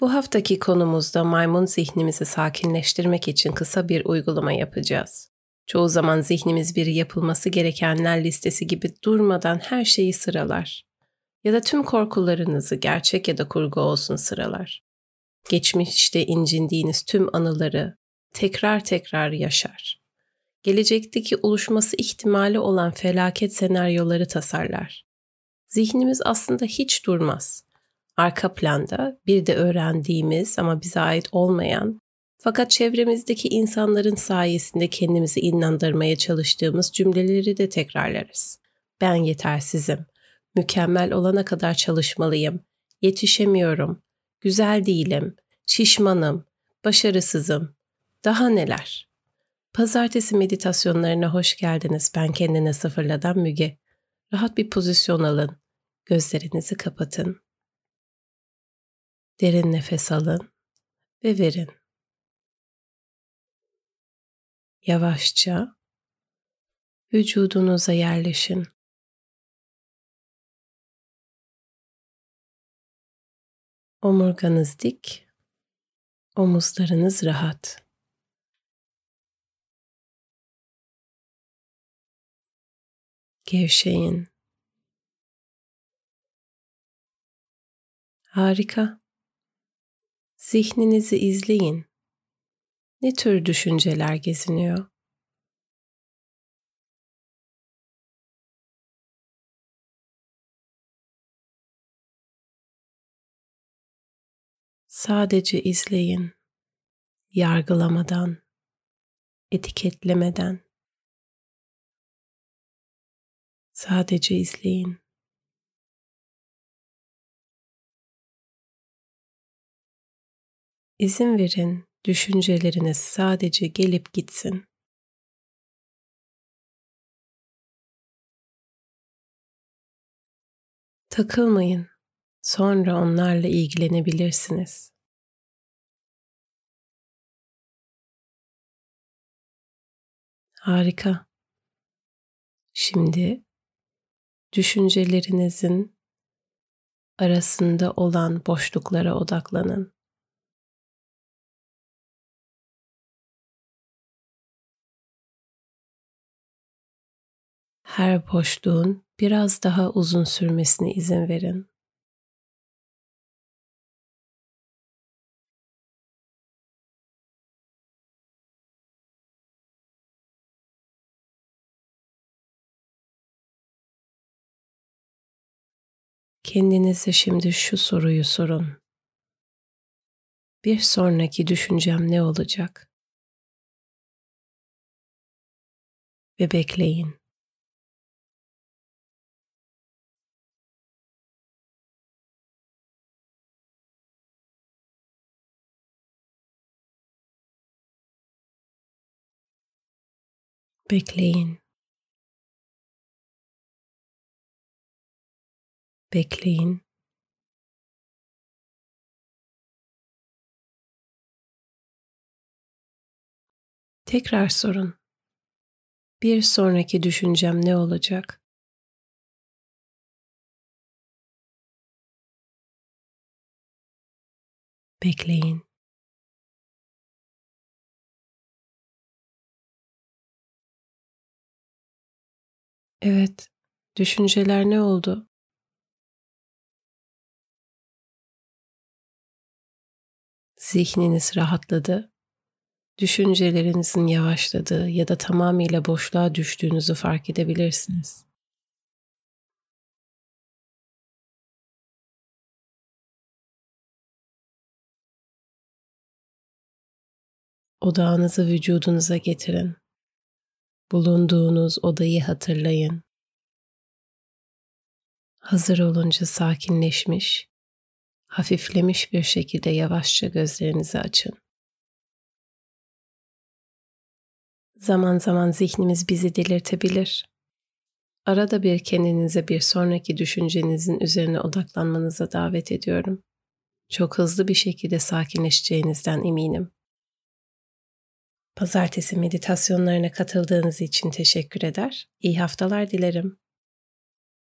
Bu haftaki konumuzda maymun zihnimizi sakinleştirmek için kısa bir uygulama yapacağız. Çoğu zaman zihnimiz bir yapılması gerekenler listesi gibi durmadan her şeyi sıralar. Ya da tüm korkularınızı gerçek ya da kurgu olsun sıralar. Geçmişte incindiğiniz tüm anıları tekrar tekrar yaşar. Gelecekteki oluşması ihtimali olan felaket senaryoları tasarlar. Zihnimiz aslında hiç durmaz arka planda bir de öğrendiğimiz ama bize ait olmayan fakat çevremizdeki insanların sayesinde kendimizi inandırmaya çalıştığımız cümleleri de tekrarlarız. Ben yetersizim. Mükemmel olana kadar çalışmalıyım. Yetişemiyorum. Güzel değilim. Şişmanım. Başarısızım. Daha neler? Pazartesi meditasyonlarına hoş geldiniz. Ben kendine sıfırladan Müge. Rahat bir pozisyon alın. Gözlerinizi kapatın. Derin nefes alın ve verin. Yavaşça vücudunuza yerleşin. Omurganız dik, omuzlarınız rahat. Gevşeyin. Harika. Zihninizi izleyin. Ne tür düşünceler geziniyor? Sadece izleyin. Yargılamadan, etiketlemeden. Sadece izleyin. İzin verin düşünceleriniz sadece gelip gitsin. Takılmayın. Sonra onlarla ilgilenebilirsiniz. Harika. Şimdi düşüncelerinizin arasında olan boşluklara odaklanın. Her boşluğun biraz daha uzun sürmesine izin verin. Kendinize şimdi şu soruyu sorun. Bir sonraki düşüncem ne olacak? Ve bekleyin. Bekleyin. Bekleyin. Tekrar sorun. Bir sonraki düşüncem ne olacak? Bekleyin. Evet, düşünceler ne oldu? Zihniniz rahatladı. Düşüncelerinizin yavaşladığı ya da tamamıyla boşluğa düştüğünüzü fark edebilirsiniz. Odağınızı vücudunuza getirin. Bulunduğunuz odayı hatırlayın. Hazır olunca sakinleşmiş, hafiflemiş bir şekilde yavaşça gözlerinizi açın. Zaman zaman zihnimiz bizi delirtebilir. Arada bir kendinize bir sonraki düşüncenizin üzerine odaklanmanıza davet ediyorum. Çok hızlı bir şekilde sakinleşeceğinizden eminim. Pazartesi meditasyonlarına katıldığınız için teşekkür eder. İyi haftalar dilerim.